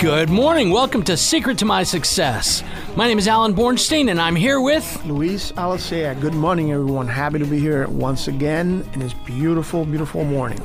Good morning. Welcome to Secret to My Success. My name is Alan Bornstein, and I'm here with Luis Alicea. Good morning, everyone. Happy to be here once again in this beautiful, beautiful morning.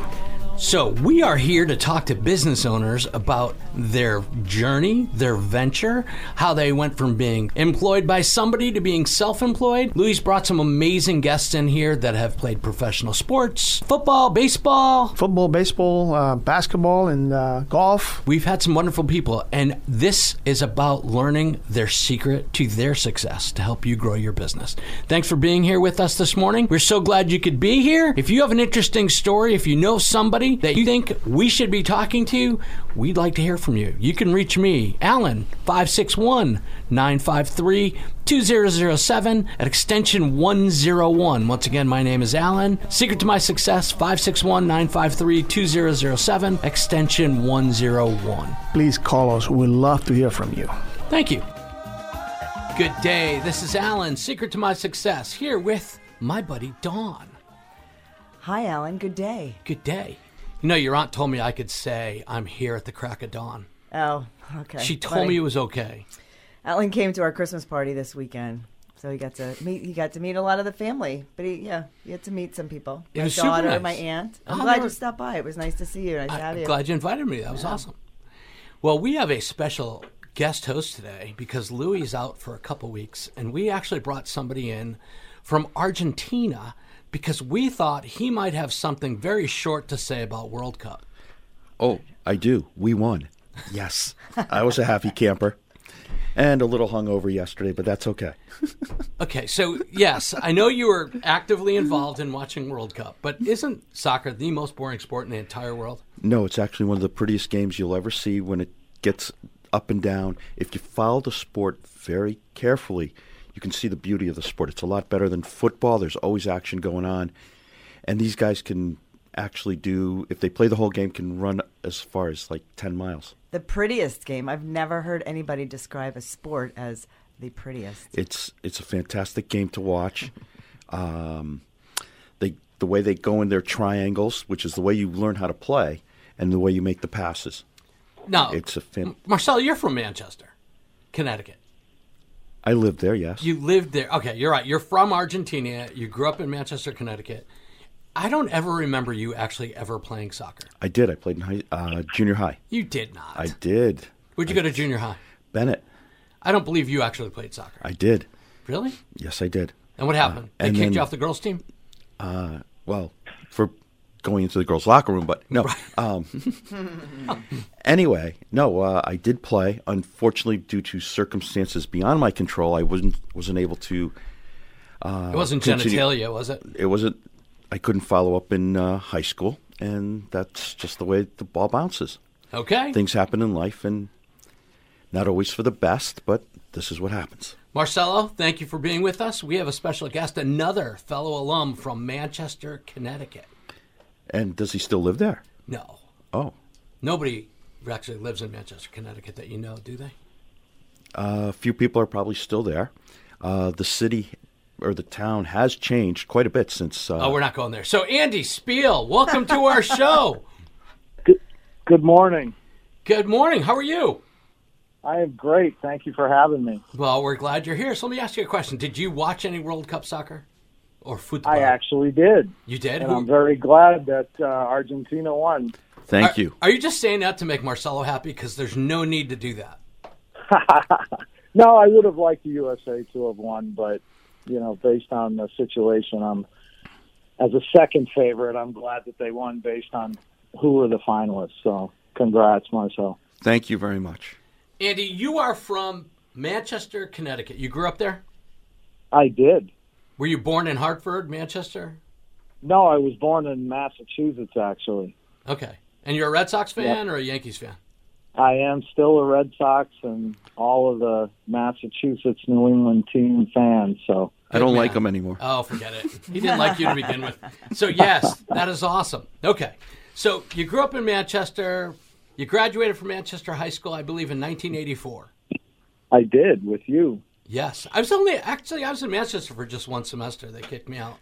So, we are here to talk to business owners about their journey, their venture, how they went from being employed by somebody to being self employed. Luis brought some amazing guests in here that have played professional sports, football, baseball. Football, baseball, uh, basketball, and uh, golf. We've had some wonderful people, and this is about learning their secret to their success to help you grow your business. Thanks for being here with us this morning. We're so glad you could be here. If you have an interesting story, if you know somebody that you think we should be talking to, we'd like to hear from you. You can reach me, Alan, 561 953 2007 at extension 101. Once again, my name is Alan. Secret to my success, 561 953 2007, extension 101. Please call us. We'd love to hear from you. Thank you. Good day. This is Alan, Secret to My Success, here with my buddy Dawn. Hi, Alan. Good day. Good day. You know, your aunt told me I could say I'm here at the crack of dawn. Oh, okay. She told Funny. me it was okay. Alan came to our Christmas party this weekend, so he got to meet. He got to meet a lot of the family, but he, yeah, he had to meet some people. It my was super daughter, nice. my aunt. I'm Oh, glad you stopped by. It was nice to see you. Nice to have I'm you. glad you invited me. That was awesome. Well, we have a special guest host today because Louis is out for a couple weeks, and we actually brought somebody in from Argentina because we thought he might have something very short to say about World Cup. Oh, I do. We won. Yes. I was a happy camper and a little hungover yesterday, but that's okay. Okay, so yes, I know you were actively involved in watching World Cup, but isn't soccer the most boring sport in the entire world? No, it's actually one of the prettiest games you'll ever see when it gets up and down. If you follow the sport very carefully, you can see the beauty of the sport. It's a lot better than football. There's always action going on. And these guys can actually do, if they play the whole game, can run as far as like 10 miles. the prettiest game. I've never heard anybody describe a sport as the prettiest. It's it's a fantastic game to watch. Um, they the way they go in their triangles, which is the way you learn how to play, and the way you make the passes. No, It's a fan- Marcel, you're from Manchester, Connecticut. I lived there, yes. You lived there. Okay, you're right. You're from Argentina. You grew up in Manchester, Connecticut. I don't ever remember you actually ever playing soccer. I did. I played in high, uh, junior high. You did not. I did. Where'd you go to junior high? Bennett. I don't believe you actually played soccer. I did. Really? Yes, I did. And what happened? they and kicked you off the girls' team? Well, for going into the girls' locker room, but no. Um, anyway, no. Uh, I did play. Unfortunately, due to circumstances beyond my control, I wasn't wasn't able to. Uh, it wasn't continue- genitalia, was it? it wasn't I couldn't follow up in uh, high school and that's just the way the ball bounces. Okay. Things happen in life and not always for the best, but this is what happens. Marcelo, thank you for being with us. We have a special guest, another fellow alum from Manchester, Connecticut. And does he still live there? No, Oh, nobody actually lives in Manchester, Connecticut that you know, do they? a few people are probably still there. Uh, the city or the town has changed quite a bit since. Uh, Oh, we're not going there. So, Andy Spiel, welcome to our show. Good, good morning. Good morning. How are you? I am great. Thank you for having me. Well, we're glad you're here. So, let me ask you a question. Did you watch any World Cup soccer or football? I actually did, You did? and Who- I'm very glad that uh, Argentina won. thank are, you. Are you just saying that to make Marcelo happy? Because there's no need to do that. No, I would have liked the USA to have won, but you know, based on the situation, I'm as a second favorite. I'm glad that they won based on who were the finalists. So, congrats, Marcel. Thank you very much. Andy, you are from Manchester, Connecticut. You grew up there? I did. Were you born in Hartford, Manchester? No, I was born in Massachusetts, actually. Okay. And you're a Red Sox fan or a Yankees fan? I am still a Red Sox and all of the Massachusetts New England team fans. So, I don't man. like him anymore. Oh, forget it. He didn't like you to begin with. So, yes, that is awesome. Okay. So, you grew up in Manchester. You graduated from Manchester High School, I believe, in 1984. I did with you. Yes. I was only, actually, I was in Manchester for just one semester. They kicked me out.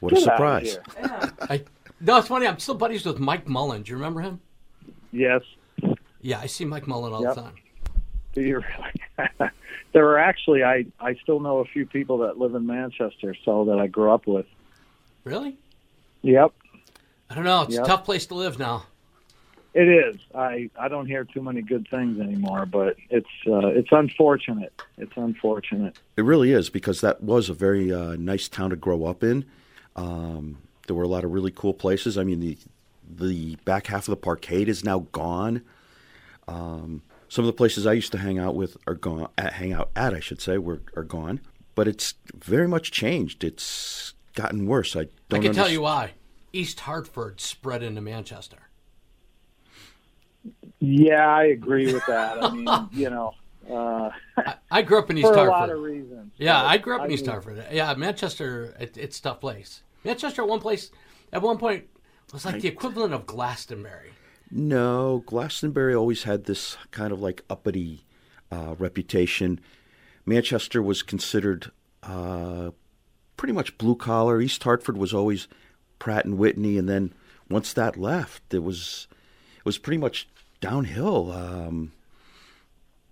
What a Get outta surprise. here. I, no, it's funny. I'm still buddies with Mike Mullen. Do you remember him? Yes. Yeah, I see Mike Mullen all Yep. the time. Do you really? there are actually I I still know a few people that live in Manchester, so that I grew up with. Really? Yep, I don't know. It's Yep. a tough place to live now. It is. I I don't hear too many good things anymore, but it's uh, it's unfortunate. It's unfortunate. It really is because that was a very uh, nice town to grow up in. Um, there were a lot of really cool places. I mean, the the back half of the parkade is now gone. Um, some of the places I used to hang out with are gone. At, hang out at, I should say, were are gone. But it's very much changed. It's gotten worse. I I don't. I can tell you why. East Hartford spread into Manchester. Yeah, I agree with that. I mean, you know, uh, I, I grew up in East for a Hartford. lot of reasons. Yeah, I grew up in I East mean, Hartford. Yeah, Manchester, it, it's a tough place. Manchester at one place, at one point, was like the equivalent of Glastonbury. No, Glastonbury always had this kind of like uppity uh, reputation. Manchester was considered uh, pretty much blue collar. East Hartford was always Pratt and Whitney, and then once that left, it was it was pretty much downhill. Um,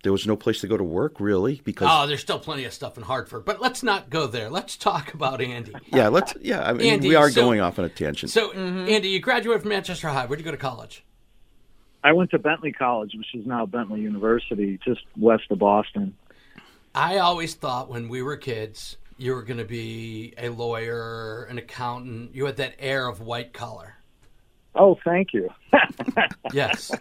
there was no place to go to work really because Oh, there's still plenty of stuff in Hartford, but let's not go there. Let's talk about Andy. yeah, let's yeah. I mean, Andy, we are so- going off on a tangent. So, Andy, you graduated from Manchester High. Where'd you go to college? I went to Bentley College, which is now Bentley University, just west of Boston. I always thought when we were kids, you were going to be a lawyer, an accountant. You had that air of white collar. Oh, thank you. Yes.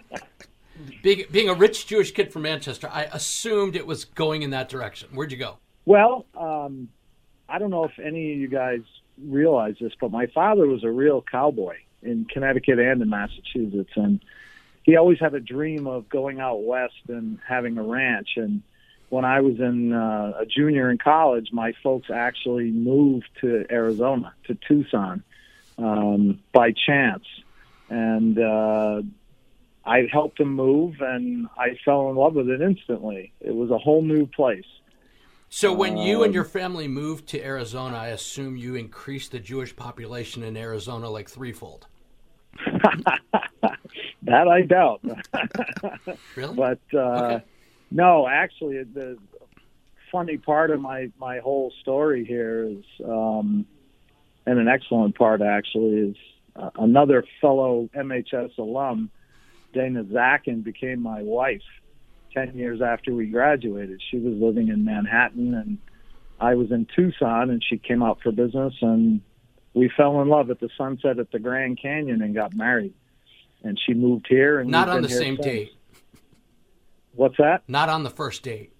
being, being a rich Jewish kid from Manchester, I assumed it was going in that direction. Where'd you go? Well, um, I don't know if any of you guys realize this, but my father was a real cowboy in Connecticut and in Massachusetts, and he always had a dream of going out west and having a ranch. And when I was in uh, a junior in college, my folks actually moved to Arizona, to Tucson, um, by chance, and uh, I helped him move, and I fell in love with it instantly. It was a whole new place. So, when you Um, and your family moved to Arizona, I assume you increased the Jewish population in Arizona like threefold. That I doubt. Really? but uh, Okay. no, actually, the funny part of my my whole story here is, um, and an excellent part actually is uh, another fellow MHS alum, Dana Zakin, became my wife ten years after we graduated. She was living in Manhattan, and I was in Tucson, and she came out for business, and we fell in love at the sunset at the Grand Canyon and got married. And she moved here, and Not on the same since. date. What's that? Not on the first date.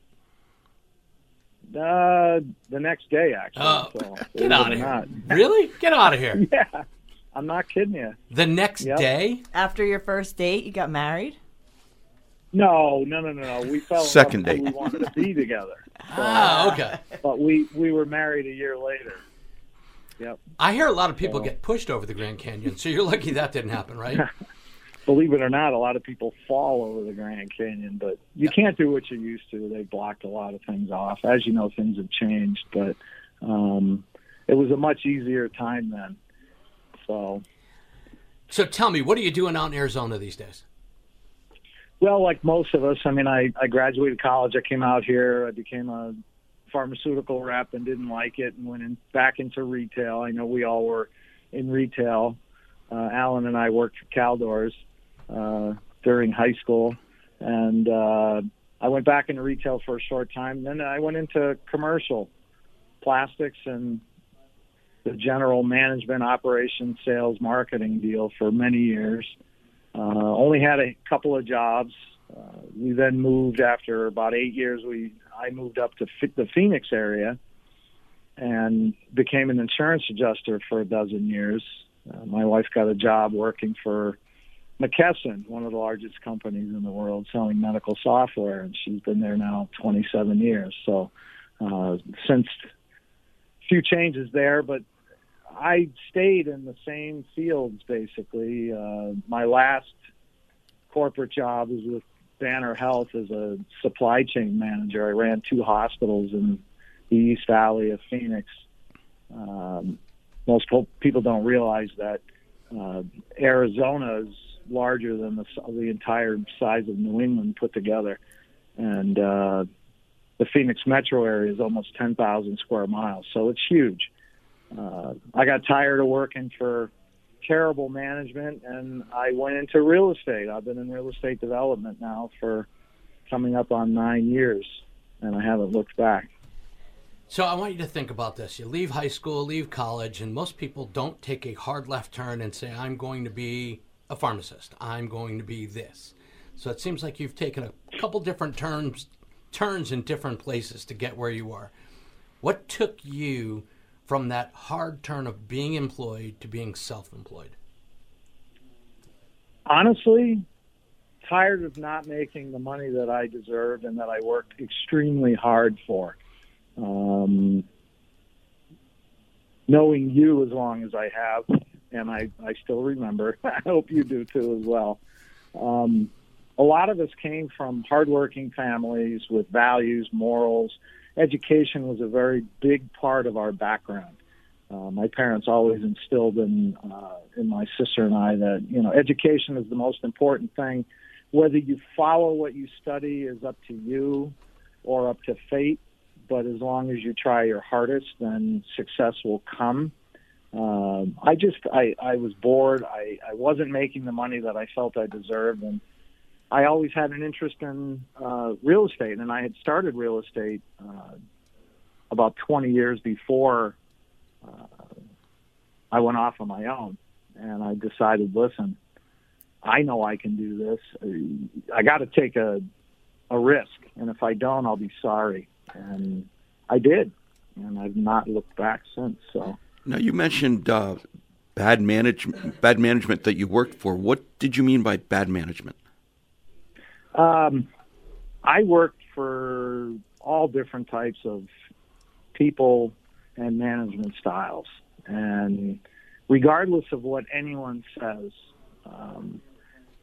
Uh, the next day, actually. Oh, so, get out of here. not. Really? Get out of here. Yeah, I'm not kidding you. The next Yep. day? After your first date, you got married? No, no, no, no, no. We fell Second date. We wanted to be together, Ah, okay. but we we were married a year later. Yep. I hear a lot of people So- get pushed over the Grand Canyon, so you're lucky that didn't happen, right? Believe it or not, a lot of people fall over the Grand Canyon, but you can't do what you used to. They blocked a lot of things off. As you know, things have changed, but um, it was a much easier time then. So So tell me, what are you doing out in Arizona these days? Well, like most of us, I mean, I, I graduated college. I came out here. I became a pharmaceutical rep and didn't like it and went in, back into retail. I know we all were in retail. Uh, Alan and I worked for Caldors uh, during high school. And uh, I went back into retail for a short time. Then I went into commercial plastics and the general management, operations, sales, marketing deal for many years. Uh, only had a couple of jobs. Uh, we then moved after about eight years. We I moved up to the Phoenix area and became an insurance adjuster for a dozen years. Uh, my wife got a job working for McKesson, one of the largest companies in the world, selling medical software, and she's been there now 27 years. So uh, since few changes there, but I stayed in the same fields basically. Uh, my last corporate job was with Banner Health as a supply chain manager. I ran two hospitals in the East Valley of Phoenix. Um, most po- people don't realize that uh, Arizona's larger than the the entire size of New England put together, and uh, the Phoenix metro area is almost 10,000 square miles, so it's huge. Uh, I got tired of working for terrible management, and I went into real estate. I've been in real estate development now for coming up on nine years, and I haven't looked back. So I want you to think about this. You leave high school, leave college, and most people don't take a hard left turn and say, I'm going to be a pharmacist. I'm going to be this. So it seems like you've taken a couple different turns turns in different places to get where you are. What took you from that hard turn of being employed to being self-employed? Honestly, tired of not making the money that I deserved and that I worked extremely hard for. Um, knowing you as long as I have, and I, I still remember, I hope you do too as well. Um, a lot of us came from hardworking families with values, morals. Education was a very big part of our background. Uh, my parents always instilled in uh, in my sister and I that you know education is the most important thing. Whether you follow what you study is up to you or up to fate but as long as you try your hardest, then success will come. Um, I just I, I was bored. I, I wasn't making the money that I felt I deserved, and I always had an interest in uh, real estate. And I had started real estate uh, about 20 years before uh, I went off on my own. And I decided, listen, I know I can do this. I got to take a a risk, and if I don't, I'll be sorry and I did, and I've not looked back since. So now you mentioned uh, bad manage bad management that you worked for. What did you mean by bad management? Um, I worked for all different types of people and management styles, and regardless of what anyone says. Um,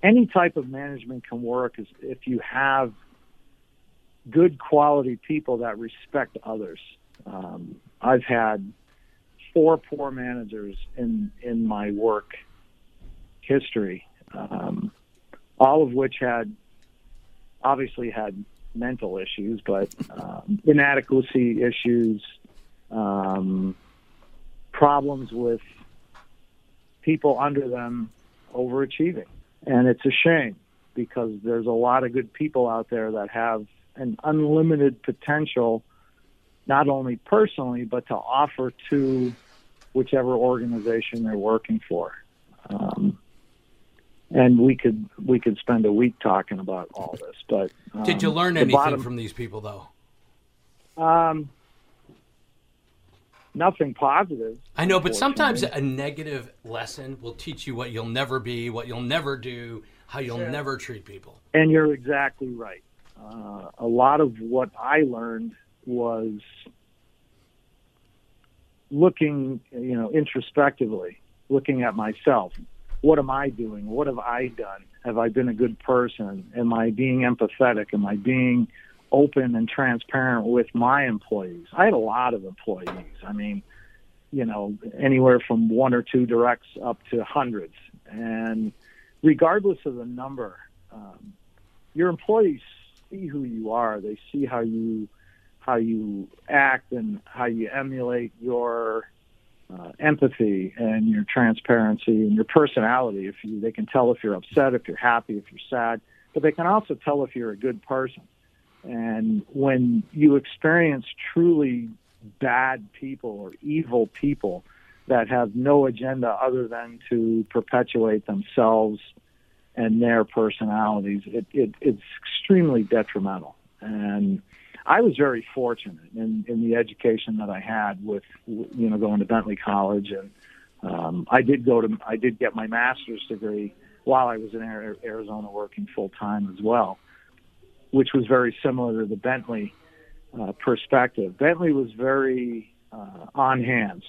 any type of management can work if you have good quality people that respect others. Um, I've had four poor managers in in my work history, um, all of which had obviously had mental issues, but um, inadequacy issues, um, problems with people under them overachieving, and it's a shame because there's a lot of good people out there that have an unlimited potential, not only personally, but to offer to whichever organization they're working for. Um, and we could we could spend a week talking about all this. But um, did you learn anything bottom, from these people, though? Um, nothing positive. I know, but sometimes a negative lesson will teach you what you'll never be, what you'll never do, how you'll sure. never treat people. And you're exactly right uh, a lot of what I learned was looking, you know, introspectively, looking at myself. What am I doing? What have I done? Have I been a good person? Am I being empathetic? Am I being open and transparent with my employees? I had a lot of employees. I mean, you know, anywhere from one or two directs up to hundreds. And regardless of the number, um, your employees see who you are. They see how you how you act and how you emulate your uh, empathy and your transparency and your personality. If you, they can tell if you're upset, if you're happy, if you're sad, but they can also tell if you're a good person. And when you experience truly bad people or evil people that have no agenda other than to perpetuate themselves and their personalities, it, it, it's extremely detrimental. And I was very fortunate in, in the education that I had with, you know, going to Bentley College, and um, I did go to, I did get my master's degree while I was in Arizona working full time as well, which was very similar to the Bentley uh, perspective. Bentley was very uh, on hands,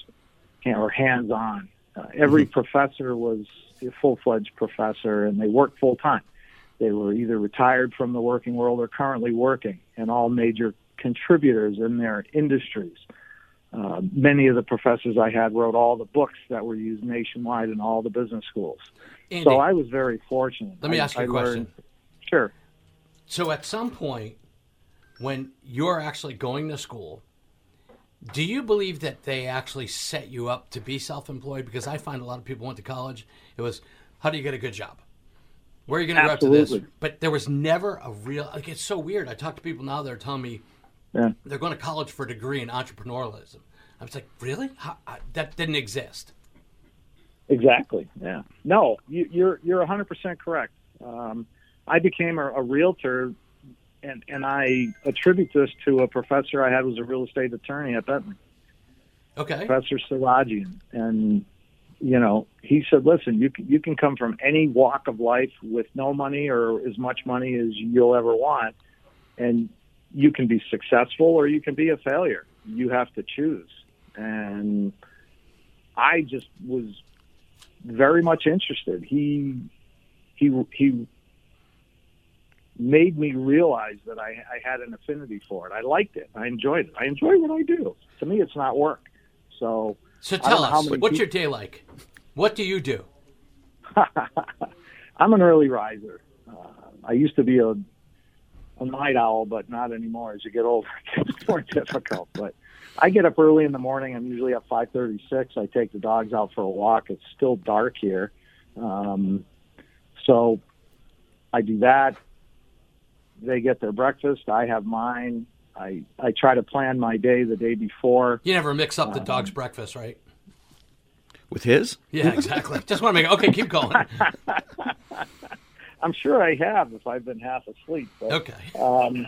or hands on. Uh, every mm-hmm. professor was a full fledged professor, and they worked full time. They were either retired from the working world or currently working, and all major contributors in their industries. uh, many of the professors I had wrote all the books that were used nationwide in all the business schools. Andy, so I was very fortunate. let me I- ask you I a question. learned- sure. So at some point, when you're actually going to school, do you believe that they actually set you up to be self-employed? Because I find a lot of people went to college. It was, how do you get a good job? Where are you going to go after this? But there was never a real. Like it's so weird. I talk to people now. They're telling me Yeah. they're going to college for a degree in entrepreneurialism. I was like, really? How, I, that didn't exist. Exactly. Yeah. No, you, you're you're 100 percent correct. Um, I became a, a realtor, and and I attribute this to a professor I had who was a real estate attorney at Bentley, Okay. Professor Salagian, and you know he said, listen, you you can come from any walk of life with no money or as much money as you'll ever want, and you can be successful or you can be a failure. You have to choose, and I just was very much interested. He he he made me realize that I, I had an affinity for it. I liked it. I enjoyed it. I enjoy what I do. To me, it's not work. So So tell us, what's your day like? What do you do? I'm an early riser. Uh, I used to be a a night owl, but not anymore. As you get older, it gets more difficult. But I get up early in the morning. I'm usually up 5:36. I take the dogs out for a walk. It's still dark here, um, so I do that. They get their breakfast. I have mine. I I try to plan my day the day before. You never mix up the Um, dog's breakfast, right? With his? Yeah, exactly. Just want to make okay. Keep going. I'm sure I have if I've been half asleep. But, Okay. Um,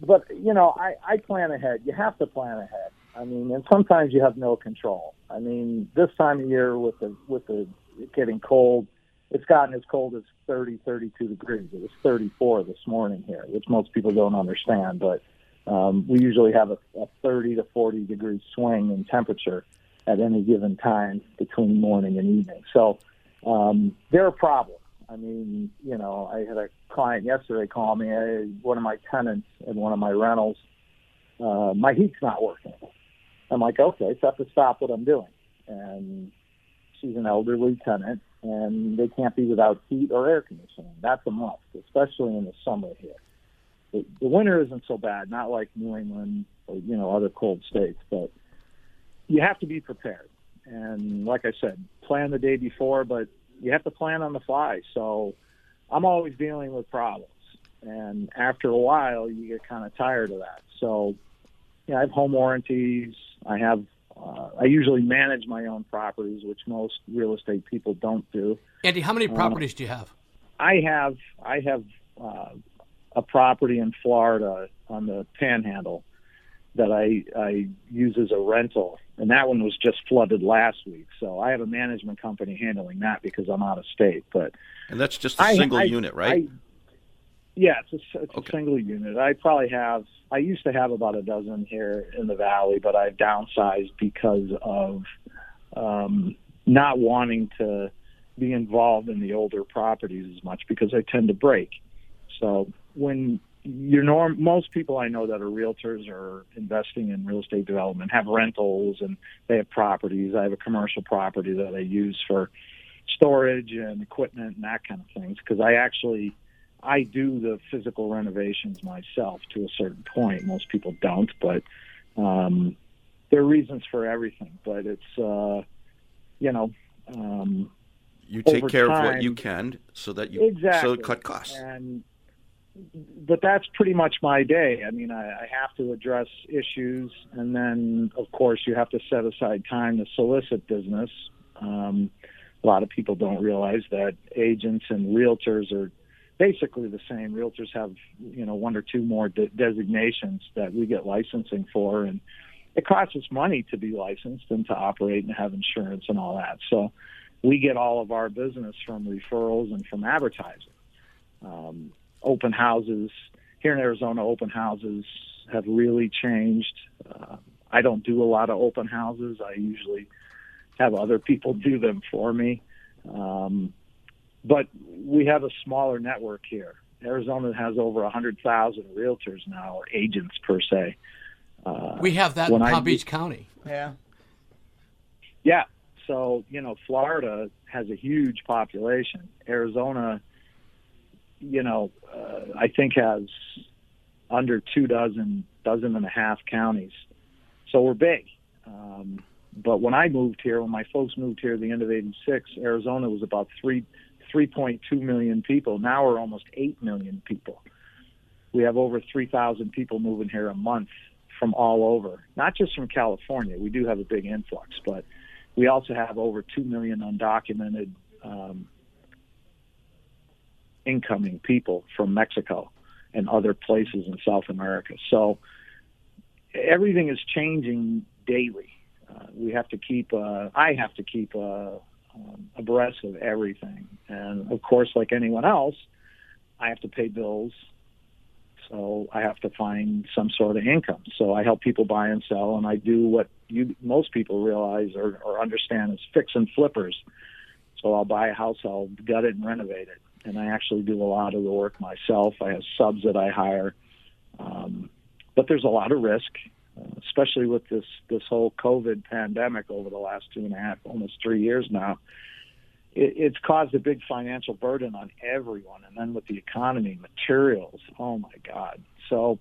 but you know, I, I plan ahead. You have to plan ahead. I mean, and sometimes you have no control. I mean, this time of year with the with the getting cold, it's gotten as cold as 30, 32 degrees. It was 34 this morning here, which most people don't understand. But um, we usually have a, a 30 to 40 degree swing in temperature at any given time between morning and evening. So um, there are problems. I mean, you know, I had a client yesterday call me. I, one of my tenants in one of my rentals, uh, my heat's not working. I'm like, okay, so I have to stop what I'm doing. And she's an elderly tenant, and they can't be without heat or air conditioning. That's a must, especially in the summer here. The, the winter isn't so bad, not like New England or you know other cold states, but you have to be prepared. And like I said, plan the day before, but you have to plan on the fly. So I'm always dealing with problems. And after a while, you get kind of tired of that. So, yeah, I have home warranties. I have, uh, I usually manage my own properties, which most real estate people don't do. Andy, how many properties do you have? I have, I have uh, a property in Florida on the Panhandle that I I use as a rental, and that one was just flooded last week. So I have a management company handling that because I'm out of state. But And that's just a I- single I- unit, right? I, yeah, it's a, it's Okay. a single unit. I probably have. I used to have about a dozen here in the valley, but I've downsized because of um, not wanting to be involved in the older properties as much because I tend to break. So when you're norm, most people I know that are realtors or investing in real estate development have rentals and they have properties. I have a commercial property that I use for storage and equipment and that kind of things because I actually I do the physical renovations myself to a certain point. Most people don't, but um, there are reasons for everything. But it's uh, you know um, you take care of what you can so that you exactly so cut costs. and but that's pretty much my day. I mean, I, I have to address issues, and then of course you have to set aside time to solicit business. Um, a lot of people don't realize that agents and realtors are basically the same. Realtors have you know one or two more de- designations that we get licensing for, and it costs us money to be licensed and to operate and have insurance and all that. So we get all of our business from referrals and from advertising. Um, open houses here in Arizona, open houses have really changed. Uh, I don't do a lot of open houses. I usually have other people do them for me. Um, but we have a smaller network here. Arizona has over 100,000 realtors now, or agents per se. Uh, We have that in Palm do- Beach County. Yeah. Yeah. So, you know, Florida has a huge population. Arizona, you know, uh, I think has under two dozen, dozen and a half counties. So we're big. Um, but when I moved here, when my folks moved here at the end of 86, Arizona was about three, 3.2 million people. Now we're almost 8 million people. We have over 3,000 people moving here a month from all over, not just from California. We do have a big influx, but we also have over 2 million undocumented um, incoming people from Mexico and other places in South America. So everything is changing daily. Uh, we have to keep, uh, I have to keep uh, um, abreast of everything. And of course, like anyone else, I have to pay bills. So I have to find some sort of income. So I help people buy and sell, and I do what you most people realize or, or understand is fix and flippers. So I'll buy a house, I'll gut it and renovate it, and I actually do a lot of the work myself. I have subs that I hire, um, but there's a lot of risk, especially with this this whole COVID pandemic over the last two and a half, almost three years now it, it's caused a big financial burden on everyone. And then with the economy, materials, oh my God. So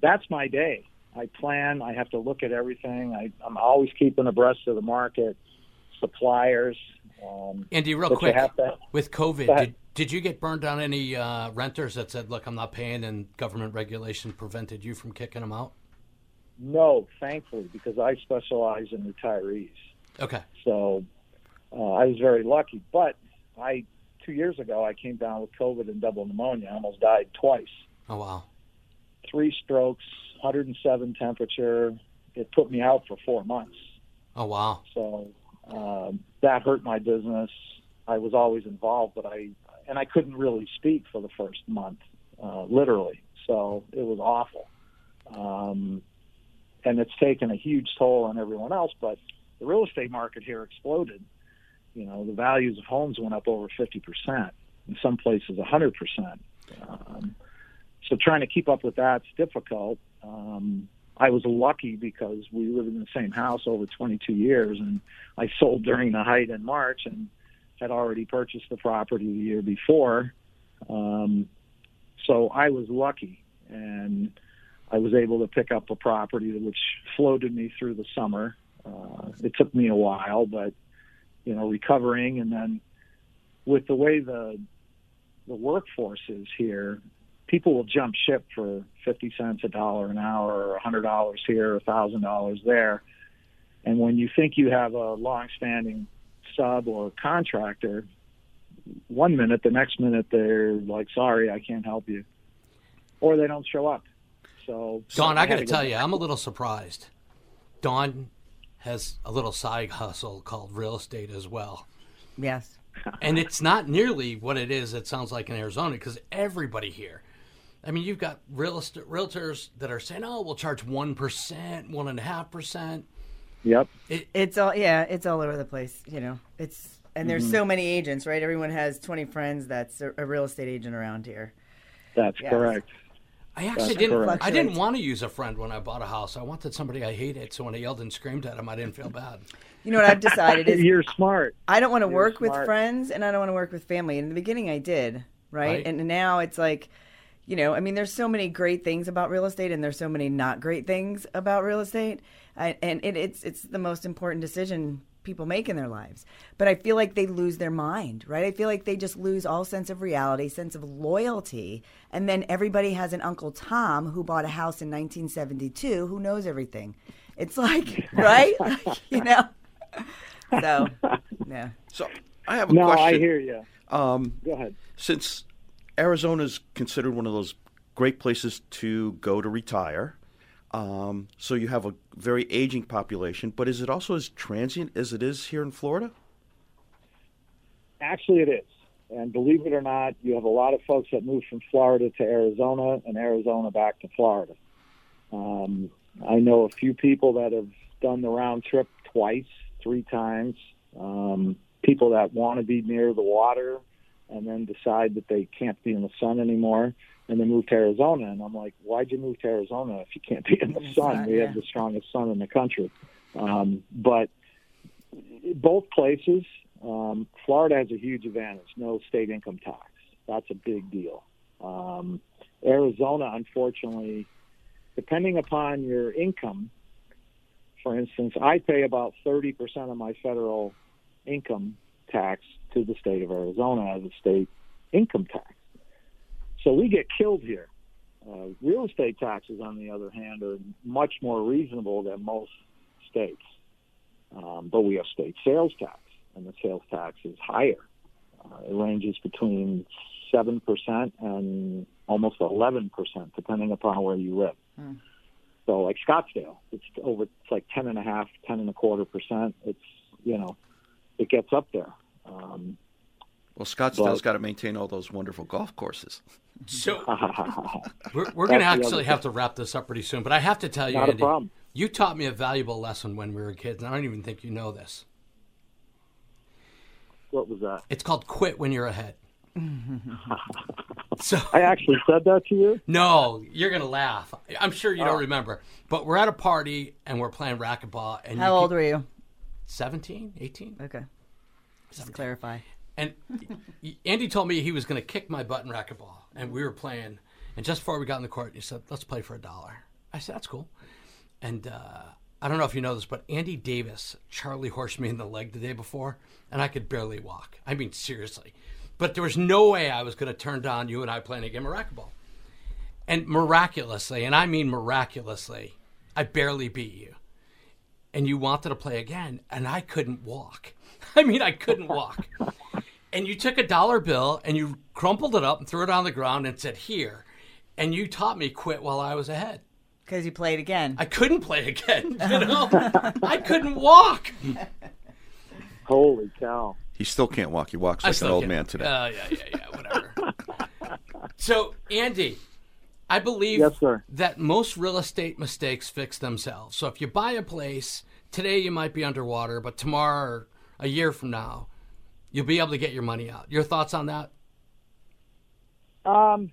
that's my day. I plan, I have to look at everything. I, I'm always keeping abreast of the market, suppliers. Um, Andy, real quick, to- with COVID, did, did you get burned on any uh, renters that said, look, I'm not paying, and government regulation prevented you from kicking them out? No, thankfully, because I specialize in retirees. Okay. So uh, I was very lucky. But I, two years ago, I came down with COVID and double pneumonia. I almost died twice. Oh, wow. three strokes, 107 temperature. It put me out for four months. Oh, wow. So um, that hurt my business. I was always involved, but I and I couldn't really speak for the first month, uh, literally. So it was awful, um, and it's taken a huge toll on everyone else. But the real estate market here exploded. You know, the values of homes went up over 50 percent. In some places, 100 percent. Um, so trying to keep up with that's difficult. Um, I was lucky because we lived in the same house over 22 years, and I sold during the height in March and had already purchased the property the year before. Um, so I was lucky, and I was able to pick up a property which floated me through the summer. Uh, it took me a while, but you know, recovering, and then with the way the the workforce is here, people will jump ship for 50 cents a dollar an hour or a $100 here, a $1,000 there. And when you think you have a long-standing sub or contractor, one minute, the next minute they're like, sorry, I can't help you. Or they don't show up. So, Don, I had got to go tell you, back. I'm a little surprised. Don has a little side hustle called real estate as well. Yes. and it's not nearly what it is. It sounds like in Arizona because everybody here. I mean, you've got real estate realtors that are saying, "Oh, we'll charge one percent, one and a half percent." Yep. It's all yeah, it's all over the place. You know, it's and there's Mm-hmm. so many agents, right? Everyone has 20 friends that's a, a real estate agent around here. That's Yes. correct. I actually That's didn't. correct. I didn't want to use a friend when I bought a house. I wanted somebody I hated, so when I yelled and screamed at him, I didn't feel bad. You know what I've decided is You're smart. I don't want to You're work with friends and I don't want to work with family. In the beginning, I did, right? Right. And now it's like, you know, I mean, there's so many great things about real estate, and there's so many not great things about real estate, I, and it, it's it's the most important decision people make in their lives. But I feel like they lose their mind, right? I feel like they just lose all sense of reality, sense of loyalty, and then everybody has an Uncle Tom who bought a house in 1972 who knows everything. It's like, right? you know. So, yeah. So I have a No, question. I hear you. Um, Go ahead. since Arizona is considered one of those great places to go to retire, um, so you have a very aging population, but is it also as transient as it is here in Florida? Actually, it is. And believe it or not, you have a lot of folks that move from Florida to Arizona and Arizona back to Florida. Um, I know a few people that have done the round trip twice, three times. Um, people that want to be near the water and then decide that they can't be in the sun anymore and then move to Arizona. And I'm like, why'd you move to Arizona if you can't be in the It's sun? not, we yeah. have the strongest sun in the country. Um, but both places, um, Florida has a huge advantage no state income tax. That's a big deal. Um, Arizona, unfortunately, depending upon your income, for instance, I pay about 30% of my federal income tax to the state of Arizona as a state income tax. So we get killed here. Uh, real estate taxes, on the other hand, are much more reasonable than most states. Um, but we have state sales tax, and the sales tax is higher. Uh, it ranges between 7% and almost 11%, depending upon where you live. Hmm. So, like Scottsdale, it's over, it's like 10 and a half, 10 and a quarter percent. It's, you know, it gets up there. Um, Well, Scottsdale's But- got to maintain all those wonderful golf courses. So we're, we're going to actually have to wrap this up pretty soon. But I have to tell you, a Andy, you taught me a valuable lesson when we were kids, and I don't even think you know this. What was that? It's called quit when you're ahead. so I actually said that to you? no, you're gonna laugh. I'm sure you Oh. don't remember, but we're at a party and we're playing racquetball. And How you old were you? 17, 18? Okay. Just to clarify. And Andy told me he was going to kick my butt in racquetball, and we were playing. And just before we got in the court, he said, "Let's play for a dollar." I said, "That's cool." And uh, I don't know if you know this, but Andy Davis, Charlie horsed me in the leg the day before, and I could barely walk. I mean, seriously. But there was no way I was going to turn down you and I playing a game of racquetball. And miraculously, and I mean miraculously, I barely beat you. And you wanted to play again, and I couldn't walk. I mean, I couldn't walk and you took a dollar bill and you crumpled it up and threw it on the ground and said here and you taught me quit while i was ahead Because you played again. i couldn't play again you know i couldn't walk Holy cow. He still can't walk. He walks like an old can't- man today. uh, yeah yeah yeah whatever so andy i believe Yes, sir. that most real estate mistakes fix themselves so if you buy a place today you might be underwater but tomorrow or a year from now you'll be able to get your money out your thoughts on that Um,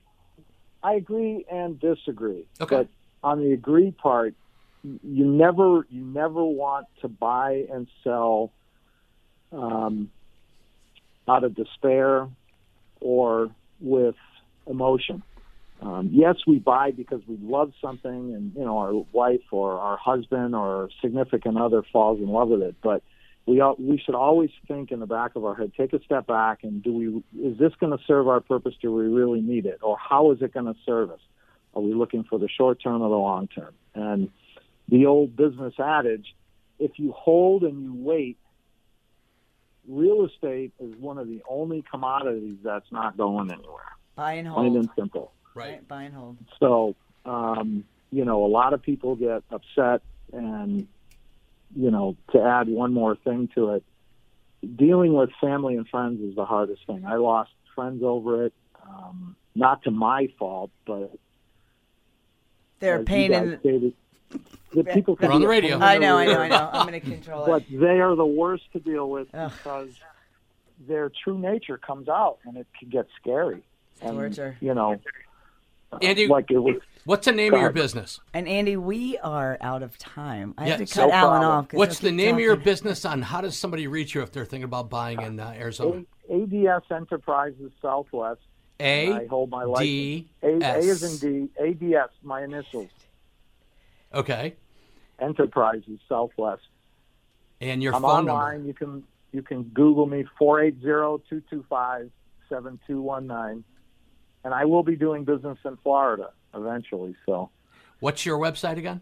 I agree and disagree. Okay. But on the agree part, you never you never want to buy and sell um, out of despair or with emotion. Um, yes, we buy because we love something, and you know our wife or our husband or significant other falls in love with it. But we all, we should always think in the back of our head, take a step back, and do we is this going to serve our purpose? Do we really need it, or how is it going to serve us? Are we looking for the short term or the long term? And the old business adage, if you hold and you wait, real estate is one of the only commodities that's not going anywhere. Buy and hold. Plain hold. and simple. right Buy and hold. So, um, you know, a lot of people get upset, and you know, to add one more thing to it, dealing with family and friends is the hardest thing. I lost friends over it, um, not to my fault, but They're a pain in stated, the people can We're on the radio. I know, I know, I know. I'm going to control but it. But they are the worst to deal with Ugh. because their true nature comes out and it can get scary. And, Torture. You know, Andy- like it was. what's the name Go of your business And Andy, we are out of time. I Yeah, have to cut No Alan problem. off. 'cause What's the keep name of your business on how does somebody reach you if they're thinking about buying in uh, Arizona? A- ADS Enterprises Southwest. I A hold my license. D A, A S. is in D. ADS, my initials. Okay. Enterprises Southwest. And your I'm phone online. number. You can you can Google me 480-225-7219. And I will be doing business in Florida eventually. So What's your website again?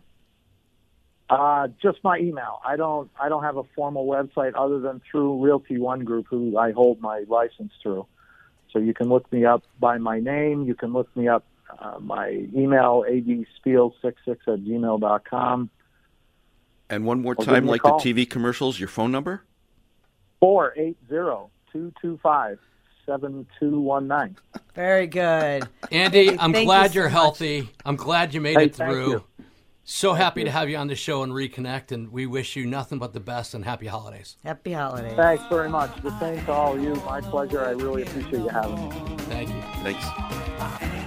uh, just my email. I don't I don't have a formal website other than through Realty One Group, who I hold my license through. So you can look me up by my name. You can look me up uh, my email adspiel66 at gmail.com. And one more Or time, me a like the call. TV commercials, your phone number? 480-225-7219. Very good. Andy, I'm thank glad you you're so much. healthy. I'm glad you made Hey, it thank through. you. So happy to have you on the show and reconnect, and we wish you nothing but the best and happy holidays. Happy holidays. Thanks very much. The same to all of you. My pleasure. I really appreciate you having me. Thank you. Thanks.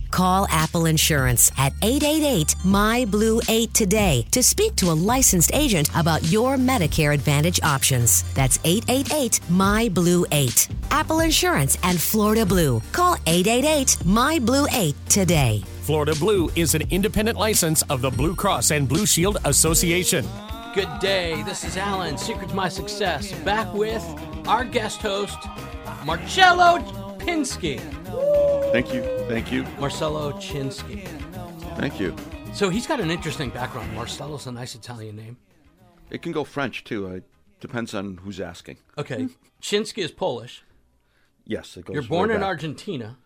Call Apple Insurance at 888 My Blue 8 today to speak to a licensed agent about your Medicare Advantage options. That's 888 My Blue 8. Apple Insurance and Florida Blue. Call 888 My Blue 8 today. Florida Blue is an independent license of the Blue Cross and Blue Shield Association. Good day. This is Alan, Secret to My Success, back with our guest host, Marcello Pinsky. Thank you. Thank you. Marcello Chinsky. Thank you. So he's got an interesting background. Marcello's a nice Italian name. It can go French too. It depends on who's asking. Okay. Chinsky is Polish. Yes, it goes. You're born way in back. Argentina,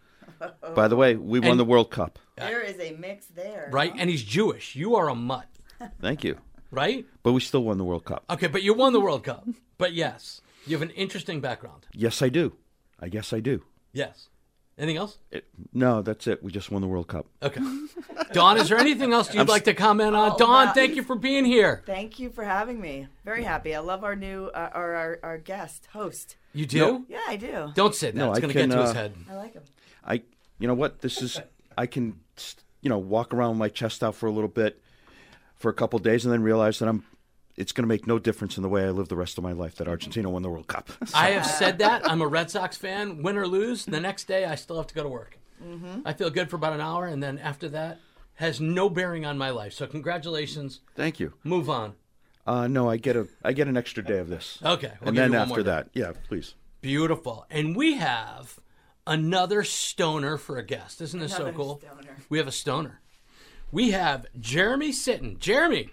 By the way, we won the World Cup. There is a mix there. right? And he's Jewish. You are a mutt, Thank you. right? But we still won the World Cup. Okay, but you won the World Cup. But yes, you have an interesting background. Yes, I do. I guess I do. Yes. Anything else? It, no, that's it. We just won the World Cup. Okay. Dawn, is there anything else you'd like to comment on? Oh, Dawn, wow. thank you for being here. Thank you for having me. Very happy. I love our new uh, our, our our guest host. You do? Yeah, I do. Don't say that. No, it's I going to get can, to his uh, head. I like him. I, you know what? This is. I can, you know, walk around with my chest out for a little bit, for a couple days, and then realize that I'm. It's going to make no difference in the way I live the rest of my life that Argentina won the World Cup. I have said that. I'm a Red Sox fan. Win or lose, the next day I still have to go to work. Mm-hmm. I feel good for about an hour, and then after that, has no bearing on my life. So congratulations. Thank you. Move on. Uh, no, I get a. I get an extra day of this. Okay. we'll and then you one more after that, yeah, please. Beautiful. And we have another stoner for a guest. Isn't this so cool? stoner. We have a stoner. We have Jeremy Sitton. Jeremy,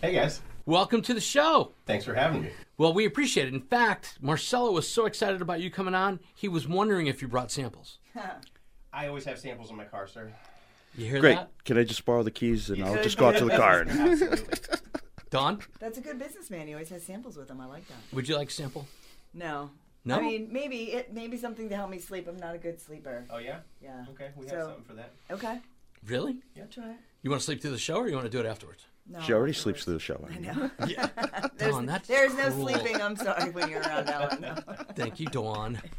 Hey guys, welcome to the show. thanks for having me. Well, we appreciate it. In fact, Marcelo was so excited about you coming on, he was wondering if you brought samples. I always have samples in my car, sir. You hear that? Great. that? Can I just borrow the keys and I'll just go out to the car? And, Dawn, That's a good businessman. He always has samples with him. I like that. would you like a sample? No. No? I mean, maybe it maybe something to help me sleep. I'm not a good sleeper. oh yeah. Yeah. Okay, we have So- something for that. Okay. Really? I'll try it. You want to sleep through the show or you want to do it afterwards? No. she already sleeps through the show. I know. Dawn, Oh, that's There's no sleeping. I'm sorry when you're around Alan. No. Thank you, Dawn.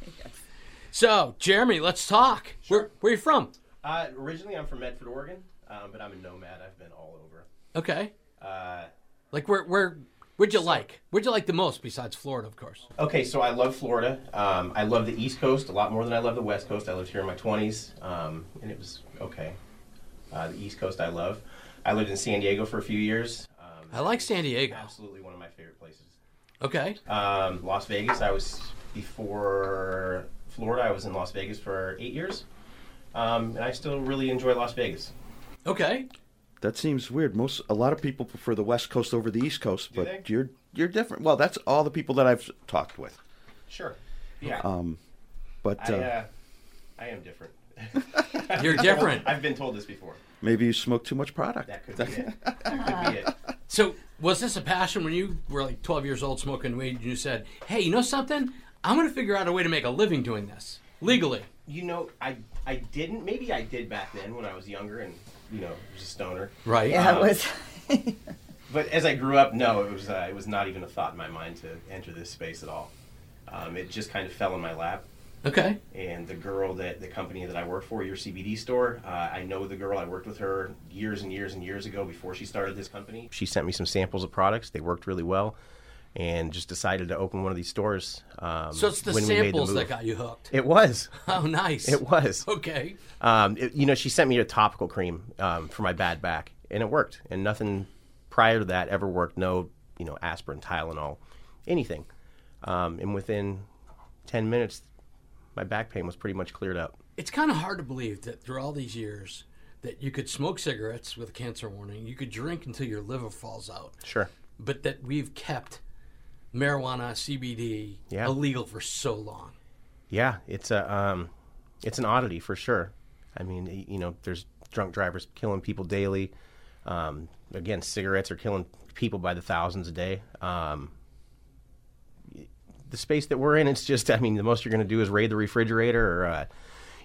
So, Jeremy, let's talk. Where, where are you from? Uh, originally, I'm from Medford, Oregon, um, but I'm a nomad. I've been all over. Okay. Uh, Like, where, where, where'd you like? Where'd you like the most besides Florida, of course? okay, so I love Florida. Um, I love the East Coast a lot more than I love the West Coast. I lived here in my 20s, um, and it was okay. Uh, the East Coast I love. I lived in San Diego for a few years. Um, I like San Diego. Absolutely one of my favorite places. Okay. Um, Las Vegas. I was before Florida. I was in Las Vegas for eight years, um, and I still really enjoy Las Vegas. Okay. That seems weird. Most a lot of people prefer the West Coast over the East Coast, but they? you're you're different. Well, that's all the people that I've talked with. Sure. Yeah. But I, uh, uh, I am different. You're different. I've been told this before. maybe you smoke too much product. That could be it. That could be it. So, was this a passion when you were like 12 years old smoking weed and you said, hey, you know something? I'm going to figure out a way to make a living doing this legally? You know, I I didn't. Maybe I did back then when I was younger and you know was a stoner. Right. Yeah, it was. But as I grew up, no, it was uh, it was not even a thought in my mind to enter this space at all. Um, it just kind of fell in my lap. Okay. and the girl that the company that I work for, your CBD store, uh, I know the girl. I worked with her years and years and years ago before she started this company. She sent me some samples of products. They worked really well, and just decided to open one of these stores. Um, So it's the when we made samples move. that got you hooked. It was. Oh, nice. It was. Okay. Um, it- you know, she sent me a topical cream um, for my bad back, and it worked. And nothing prior to that ever worked. No, you know, aspirin, Tylenol, anything. Um, and within 10 minutes, my back pain was pretty much cleared up. It's kind of hard to believe that through all these years that you could smoke cigarettes with a cancer warning, you could drink until your liver falls out, Sure. but that we've kept marijuana, CBD Yeah. illegal for so long. Yeah, it's a um, it's an oddity for sure. I mean, you know, there's drunk drivers killing people daily. Um, again, cigarettes are killing people by the thousands a day. Um, the space that we're in, it's just, I mean, the most you're going to do is raid the refrigerator, or, uh,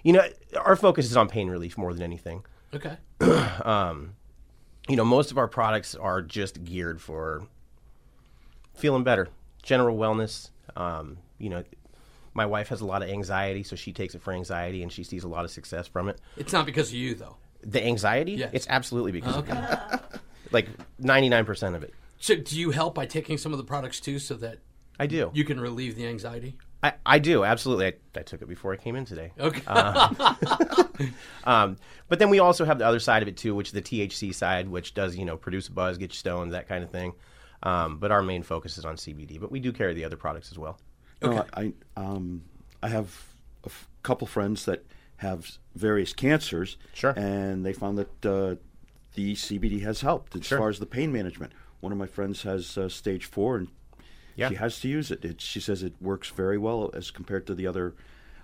you know, our focus is on pain relief more than anything. Okay. You know, most of our products are just geared for feeling better, general wellness. Um, you know, my wife has a lot of anxiety, so she takes it for anxiety, and she sees a lot of success from it. It's not because of you though. The anxiety? Yes. It's absolutely because of Okay. like 99% of it. so do you help by taking some of the products too so that I do. you can relieve the anxiety? I, I do, absolutely. I, I took it before I came in today. Okay. Um, but then we also have the other side of it too, which is the THC side, which does, you know, produce a buzz, get you stoned, that kind of thing. Um, but our main focus is on CBD, but we do carry the other products as well. No, I um, I have a f- couple friends that have various cancers. Sure. And they found that uh, the CBD has helped as Sure. far as the pain management. One of my friends has uh, stage four, and Yeah. she has to use it. it. She says it works very well as compared to the other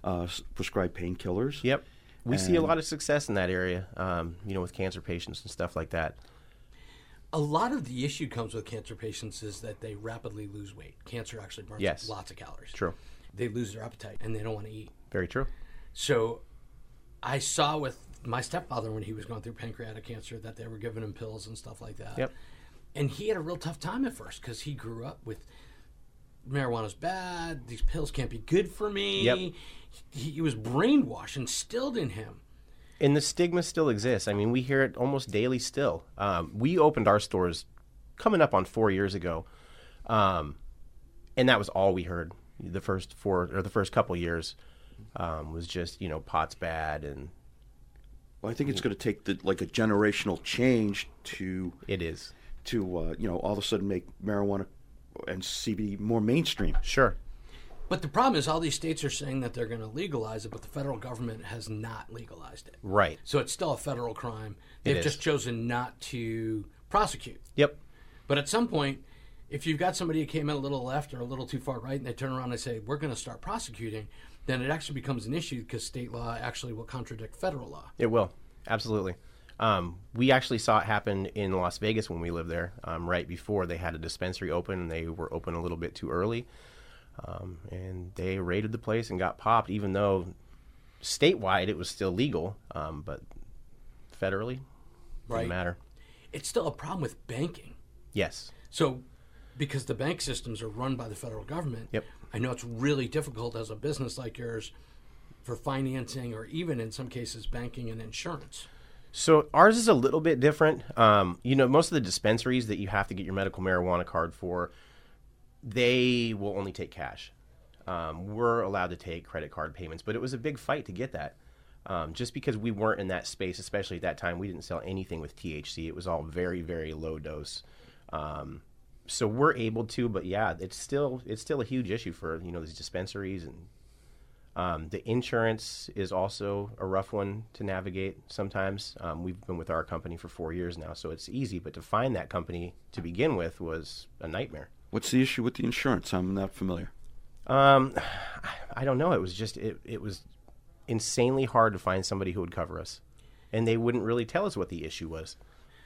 uh, prescribed painkillers. Yep. We see a lot of success in that area, um, you know, with cancer patients and stuff like that. a lot of the issue comes with cancer patients is that they rapidly lose weight. Cancer actually burns Yes. lots of calories. True. They lose their appetite and they don't want to eat. Very true. So I saw with my stepfather when he was going through pancreatic cancer that they were giving him pills and stuff like that. Yep. And he had a real tough time at first because he grew up with marijuana's bad. These pills can't be good for me. Yep. He, he was brainwashed, instilled in him. And the stigma still exists. I mean, we hear it almost daily still. Um, we opened our stores coming up on four years ago, um, and that was all we heard. The first four or the first couple years um, was just you know pot's bad, and Well, I think it's going to take the, like a generational change to it is to uh, you know all of a sudden make marijuana and CBD more mainstream. sure. But the problem is, all these states are saying that they're going to legalize it, but the federal government has not legalized it. Right. So it's still a federal crime. They've is. just chosen not to prosecute. Yep. But at some point, if you've got somebody who came in a little left or a little too far right and they turn around and say, we're going to start prosecuting, then it actually becomes an issue because state law actually will contradict federal law. It will absolutely. Um, we actually saw it happen in Las Vegas when we lived there. Um, right before they had a dispensary open, and they were open a little bit too early, um, and they raided the place and got popped. Even though statewide it was still legal, um, but federally, Right. didn't matter. It's still a problem with banking. Yes. So, because the bank systems are run by the federal government, Yep. I know it's really difficult as a business like yours for financing or even in some cases banking and insurance. So ours is a little bit different. Um, you know, most of the dispensaries that you have to get your medical marijuana card for, they will only take cash. Um, we're allowed to take credit card payments, but it was a big fight to get that. Um, just because we weren't in that space, especially at that time, we didn't sell anything with THC. It was all very, very low dose. Um, so we're able to, but yeah, it's still it's still a huge issue for you know these dispensaries and um, the insurance is also a rough one to navigate sometimes. Um, we've been with our company for four years now, so it's easy. But to find that company to begin with was a nightmare. What's the issue with the insurance? I'm not familiar. Um, I don't know. It was just it, it was insanely hard to find somebody who would cover us, and they wouldn't really tell us what the issue was.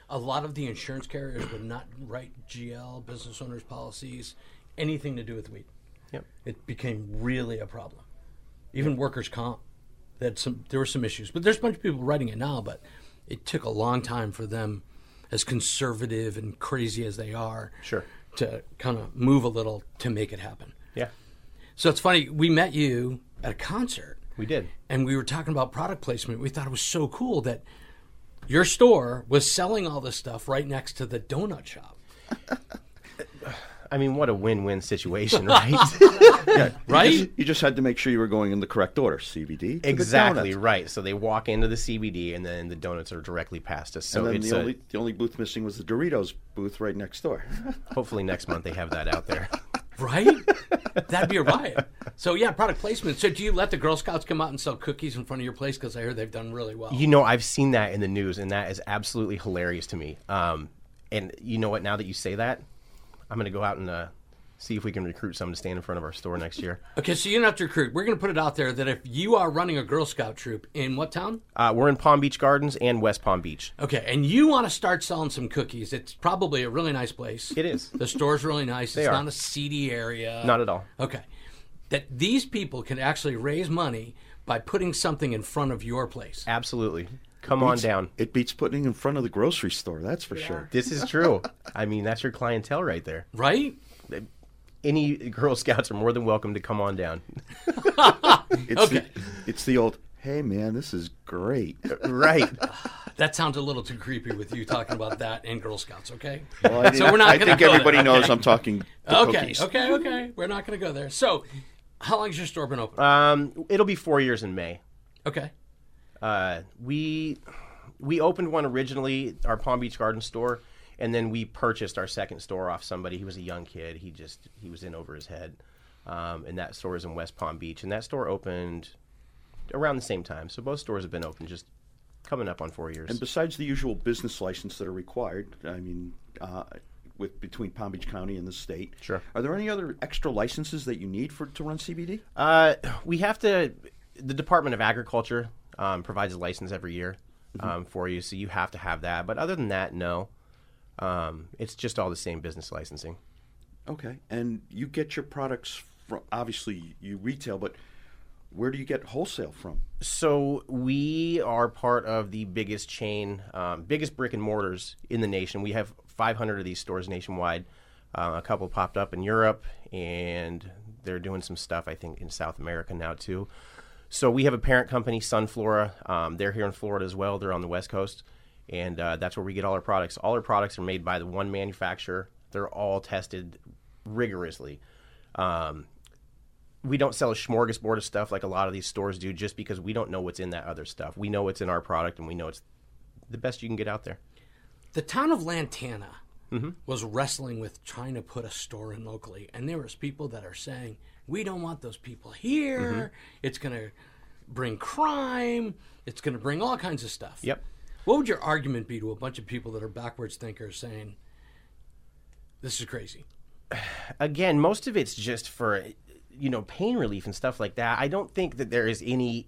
A lot of the insurance carriers would not write GL, business owners policies, anything to do with weed. Yep. It became really a problem. Even workers' comp, had some, there were some issues. But there's a bunch of people writing it now, but it took a long time for them, as conservative and crazy as they are, Sure. to kind of move a little to make it happen. Yeah, So it's funny, we met you at a concert we did. and we were talking about product placement. We thought it was so cool that your store was selling all this stuff right next to the donut shop. I mean, what a win-win situation, right? Yeah, Right? You just, you just had to make sure you were going in the correct order. CBD. to exactly donuts. right. So they walk into the CBD, and then the donuts are directly past us. So and then it's the a, only the only booth missing was the Doritos booth right next door. hopefully next month they have that out there. Right? That'd be a riot. So yeah, product placement. So do you let the Girl Scouts come out and sell cookies in front of your place? Because I heard they've done really well. You know, I've seen that in the news, and that is absolutely hilarious to me. Um, and you know what? Now that you say that, I'm going to go out and uh, see if we can recruit someone to stand in front of our store next year. Okay, so you don't have to recruit. We're going to put it out there that if you are running a Girl Scout troop in what town? Uh, we're in Palm Beach Gardens and West Palm Beach. Okay, and you want to start selling some cookies. It's probably a really nice place. It is. The store's really nice. They it's are. not a seedy area. Not at all. Okay. That these people can actually raise money by putting something in front of your place. Absolutely. Come on down. It beats putting in front of the grocery store. That's for sure. This is true. I mean, that's your clientele right there. Right? Any Girl Scouts are more than welcome to come on down. It's Okay. the, it's the old, hey man, this is great. right. That sounds a little too creepy with you talking about that and Girl Scouts, okay? Well, I, So we're not I think go there, everybody knows okay? I'm talking the Okay, cookies. okay, okay. We're not going to go there. So, how long has your store been open? Um, it'll be four years in May. okay. Uh, we we opened one originally, our Palm Beach Garden store, and then we purchased our second store off somebody. He was a young kid. He just he was in over his head, um, and that store is in West Palm Beach, and that store opened around the same time. So both stores have been open, just coming up on four years. And besides the usual business license that are required, I mean, uh, with between Palm Beach County and the state, Sure. Are there any other extra licenses that you need for to run CBD? Uh, we have to. The Department of Agriculture um, provides a license every year um, for you, so you have to have that. But other than that, no. Um, it's just all the same business licensing. Okay, and you get your products from obviously you retail, but where do you get wholesale from? So we are part of the biggest chain, um, biggest brick and mortars in the nation. We have 500 of these stores nationwide. Uh, a couple popped up in Europe, and they're doing some stuff I think in South America now too. So we have a parent company, Sunflora. Um, they're here in Florida as well. They're on the West Coast, and uh, that's where we get all our products. All our products are made by the one manufacturer. They're all tested rigorously. Um, we don't sell a smorgasbord of stuff like a lot of these stores do just because we don't know what's in that other stuff. We know what's in our product and we know it's the best you can get out there. The town of Lantana Mm-hmm. was wrestling with trying to put a store in locally, and there was people that are saying, "We don't want those people here. Mm-hmm. It's going to bring crime. It's going to bring all kinds of stuff." Yep. What would your argument be to a bunch of people that are backwards thinkers saying, "This is crazy"? Again, most of it's just for you know pain relief and stuff like that. I don't think that there is any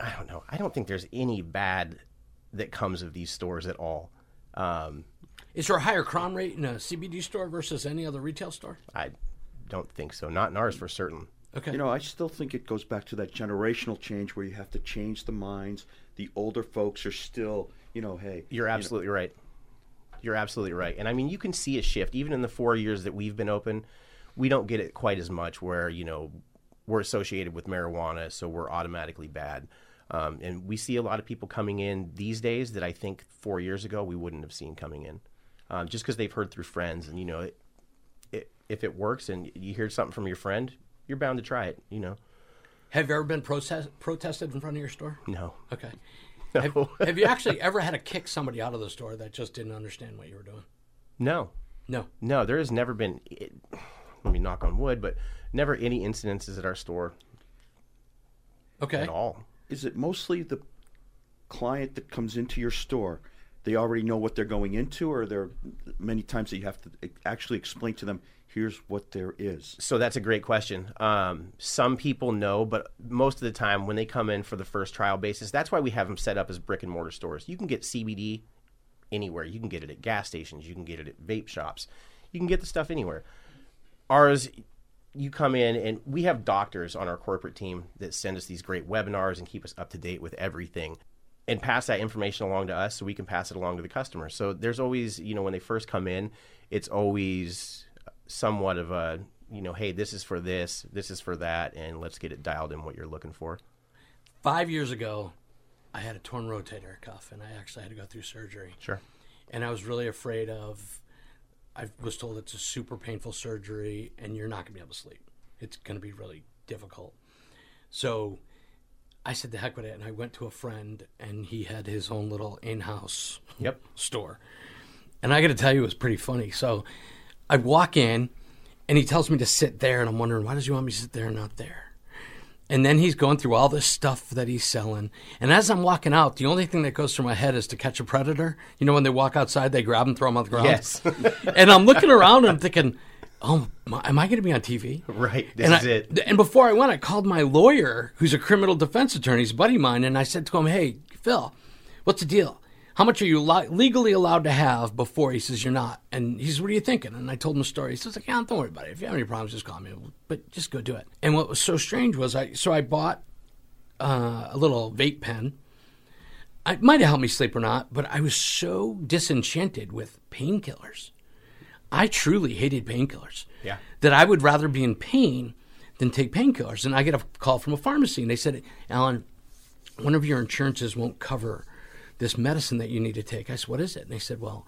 I don't know. I don't think there's any bad that comes of these stores at all. Um, Is there a higher crime rate in a CBD store versus any other retail store? I don't think so. Not in ours for certain. Okay. You know, I still think it goes back to that generational change where you have to change the minds. The older folks are still, you know, hey, You're absolutely right. You're absolutely right. And I mean, you can see a shift even in the four years that we've been open. We don't get it quite as much where you know we're associated with marijuana, so we're automatically bad. Um, and we see a lot of people coming in these days that I think four years ago we wouldn't have seen coming in, um, just because they've heard through friends. And you know, it, it, if it works and you hear something from your friend, you're bound to try it. You know, Have you ever been protest- protested in front of your store? no. Okay. Have, have you actually ever had to kick somebody out of the store that just didn't understand what you were doing? No, No. no, there has never been. It, let me knock on wood, but never any incidences at our store Okay. at all. is it mostly the client that comes into your store? They already know what they're going into, or there are many times that you have to actually explain to them, here's what there is. So that's a great question. Um, some people know, but most of the time when they come in for the first trial basis, that's why we have them set up as brick and mortar stores. You can get CBD anywhere. You can get it at gas stations. You can get it at vape shops. You can get the stuff anywhere. Ours, you come in and we have doctors on our corporate team that send us these great webinars and keep us up to date with everything and pass that information along to us so we can pass it along to the customer. So there's always, you know, when they first come in, it's always somewhat of a, you know, hey, this is for this, this is for that, and let's get it dialed in what you're looking for. Five years ago, I had a torn rotator cuff, and I actually had to go through surgery. Sure. And I was really afraid of. I was told it's a super painful surgery, and you're not going to be able to sleep. It's going to be really difficult. So I said, the heck with it. And I went to a friend, and he had his own little in house Yep. store. And I got to tell you, it was pretty funny. So I'd walk in, and he tells me to sit there, and I'm wondering why does he want me to sit there and not there? And then he's going through all this stuff that he's selling. And as I'm walking out, the only thing that goes through my head is to catch a predator. You know, when they walk outside, they grab him, throw them on the ground. Yes. and I'm looking around and I'm thinking, oh, my, am I going to be on TV? Right. This and is I, it. And before I went, I called my lawyer, who's a criminal defense attorney, he's a buddy of mine, and I said to him, hey, Phil, what's the deal? How much are you lo- legally allowed to have before? He says, You're not. And he says, What are you thinking? And I told him the story. He says, like, yeah, Don't worry about it. If you have any problems, just call me. But just go do it. And what was so strange was I, so I bought uh, a little vape pen. It might have helped me sleep or not, but I was so disenchanted with painkillers. I truly hated painkillers. Yeah. That I would rather be in pain than take painkillers. And I get a call from a pharmacy and they said, Alan, one of your insurances won't cover this medicine that you need to take. I said, What is it? And they said, Well,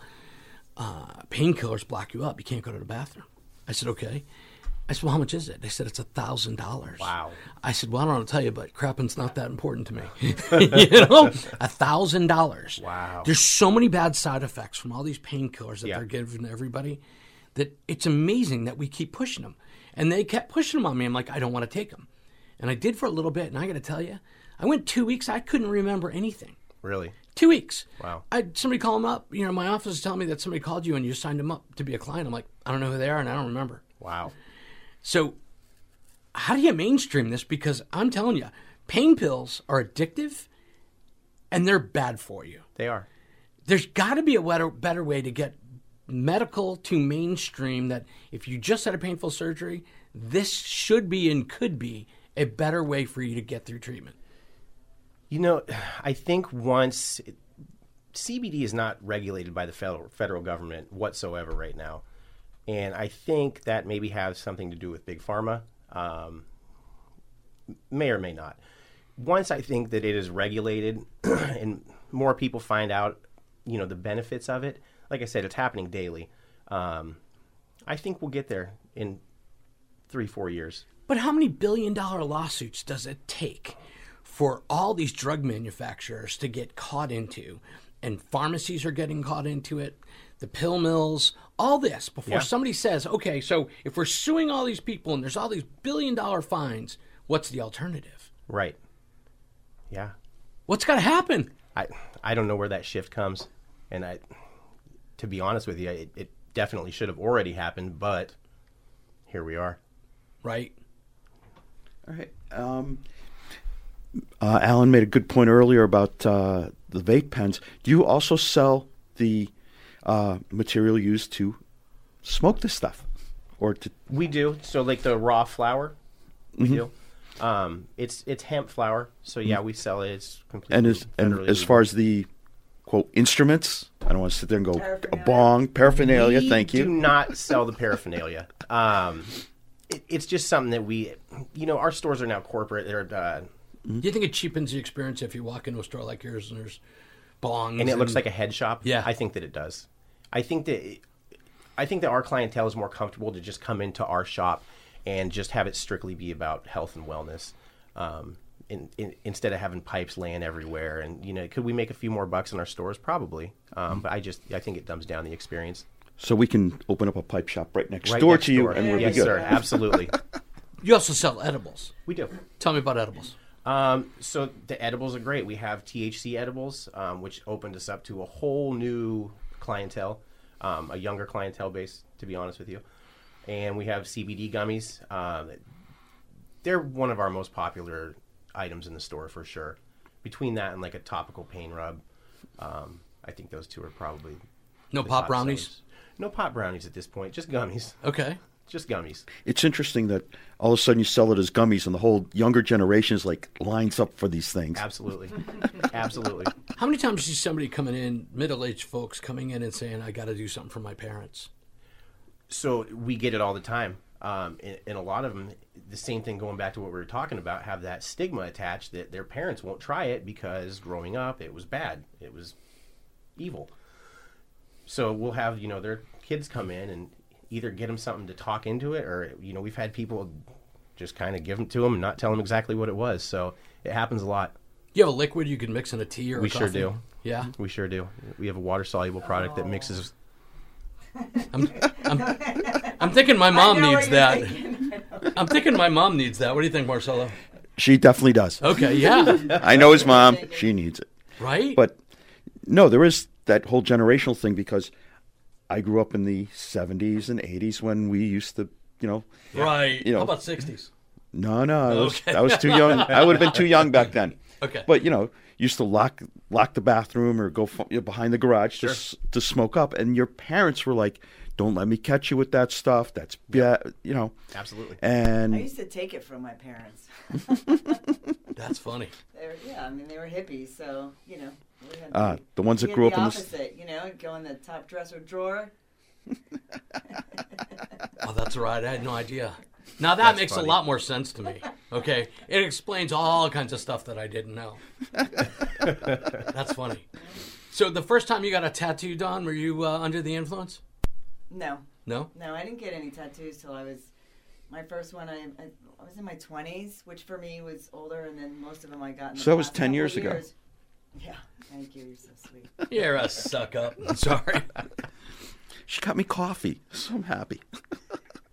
uh, painkillers block you up. You can't go to the bathroom. I said, Okay. I said, Well, how much is it? They said, It's a thousand dollars. Wow. I said, Well, I don't want to tell you, but crapping's not that important to me. you know, a thousand dollars. Wow. There's so many bad side effects from all these painkillers that Yeah. they're giving everybody that it's amazing that we keep pushing them. And they kept pushing them on me. I'm like, I don't want to take them. And I did for a little bit. And I got to tell you, I went two weeks. I couldn't remember anything. Really? Two weeks. Wow. I somebody call them up. You know, my office is telling me that somebody called you and you signed them up to be a client. I'm like, I don't know who they are and I don't remember. Wow. So, how do you mainstream this? Because I'm telling you, pain pills are addictive, and they're bad for you. They are. There's got to be a better, better way to get medical to mainstream that if you just had a painful surgery, this should be and could be a better way for you to get through treatment. You know, I think once CBD is not regulated by the federal federal government whatsoever right now, and I think that maybe has something to do with big pharma, um, may or may not. Once I think that it is regulated and more people find out, you know, the benefits of it. Like I said, it's happening daily. Um, I think we'll get there in three, four years. But how many billion dollar lawsuits does it take for all these drug manufacturers to get caught into? And pharmacies are getting caught into it, the pill mills, all this before Yeah. somebody says, okay, so if we're suing all these people and there's all these billion dollar fines, what's the alternative? Right. Yeah. What's got to happen? I I don't know where that shift comes, and I, to be honest with you, it, it definitely should have already happened, but here we are. Right? All right. Um, uh, Alan made a good point earlier about uh, the vape pens. Do you also sell the uh, material used to smoke this stuff, or to? We do so like the raw flour. We do. Um, it's it's hemp flour, so yeah, we sell it. It's completely And as and federally as far as the quote instruments, I don't want to sit there and go a bong paraphernalia. we thank do not sell the paraphernalia. Um, it, it's just something that we, you know, our stores are now corporate. They're uh, Do you think it cheapens the experience if you walk into a store like yours and there's bongs and it looks like a head shop. Yeah. I think that it does. I think that I think that our clientele is more comfortable to just come into our shop and just have it strictly be about health and wellness, um, in, in, instead of having pipes laying everywhere. And you know, could we make a few more bucks in our stores? Probably, um, but I just I think it dumbs down the experience. So we can open up a pipe shop right next Right door next to you, door. and we'll yes, be good. sir. Absolutely, You also sell edibles. we do. Tell me about edibles. Um, so the edibles are great. We have THC edibles, um, which opened us up to a whole new clientele, um, a younger clientele base, to be honest with you. And we have CBD gummies. Um, they're one of our most popular items in the store for sure. Between that and like a topical pain rub, um, I think those two are probably No pop brownies. sellers. No pop brownies at this point. Just gummies. Okay. Just gummies. It's interesting that all of a sudden you sell it as gummies, and the whole younger generation is like lines up for these things. Absolutely. Absolutely. How many times do you see somebody coming in, middle aged folks coming in and saying, I got to do something for my parents? So we get it all the time. Um, and, and a lot of them, the same thing going back to what we were talking about, have that stigma attached that their parents won't try it because growing up it was bad, it was evil. So we'll have you know their kids come in and either get them something to talk into it, or you know we've had people just kind of give them to them and not tell them exactly what it was. So it happens a lot. You have a liquid you can mix in a tea or a We sure do. Yeah. We sure do. We have a water soluble product that mixes. I'm, I'm thinking my mom needs that. thinking. I'm thinking my mom needs that. What do you think, Marcelo? She definitely does. Okay, yeah, I know his mom. She needs it. right. But no, there is that whole generational thing because I grew up in the 70s and 80s when we used to, you know, right. you know- How about '60s? no, no, I was, Okay. I was too young. I would have been too young back then. Okay. But you know, used to lock lock the bathroom or go f- behind the garage to s- to smoke up, and your parents were like, "Don't let me catch you with that stuff. That's yeah, you know." Absolutely. And I used to take it from my parents. That's funny. They were, yeah, I mean they were hippies, so you know. we had uh, the ones that had grew the up in the s- opposite, you know, go in the top dresser drawer. Oh, that's right. I had no idea. Now that makes funny. a lot more sense to me. Okay, it explains all kinds of stuff that I didn't know. that's funny. So the first time you got a tattoo done, were you uh, under the influence? No, No. no, I didn't get any tattoos till I was my first one. I, I, I was in my twenties, which for me was older, and then most of them I got. In the So that was 10 couple years ago. Yeah, thank you. You're so sweet. You're a suck up. I'm sorry. she got me coffee, so I'm happy.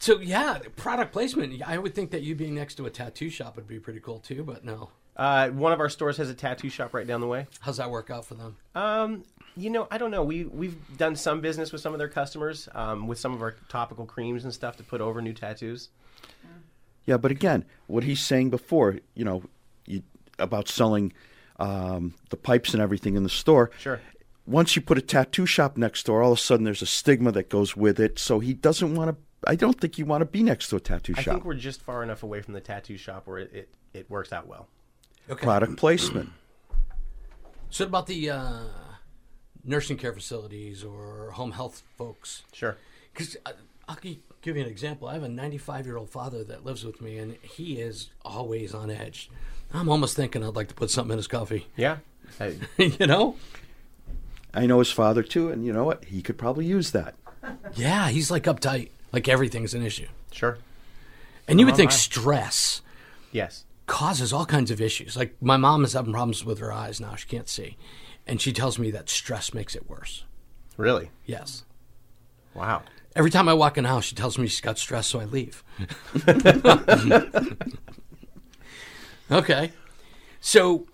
So yeah, product placement. I would think that you being next to a tattoo shop would be pretty cool too, but no. Uh, one of our stores has a tattoo shop right down the way. How's that work out for them? Um, you know, I don't know. We we've done some business with some of their customers, um, with some of our topical creams and stuff to put over new tattoos. Yeah, but again, what he's saying before, you know, you, about selling um, the pipes and everything in the store. Sure. Once you put a tattoo shop next door, all of a sudden there's a stigma that goes with it. So he doesn't want to. I don't think you want to be next to a tattoo I shop. I think we're just far enough away from the tattoo shop where it, it, it works out well. Okay. Product placement. So about the uh, nursing care facilities or home health folks? Sure. Because uh, I'll give you an example. I have a 95 year old father that lives with me, and he is always on edge. I'm almost thinking I'd like to put something in his coffee. Yeah. I, you know? I know his father too, and you know what? He could probably use that. Yeah, he's like uptight, like everything's an issue. sure. And you would think stress Yes. causes all kinds of issues. Like my mom is having problems with her eyes now; she can't see, and she tells me that stress makes it worse. Really. Yes. Wow. Every time I walk in the house, she tells me she's got stress, so I leave. okay. So,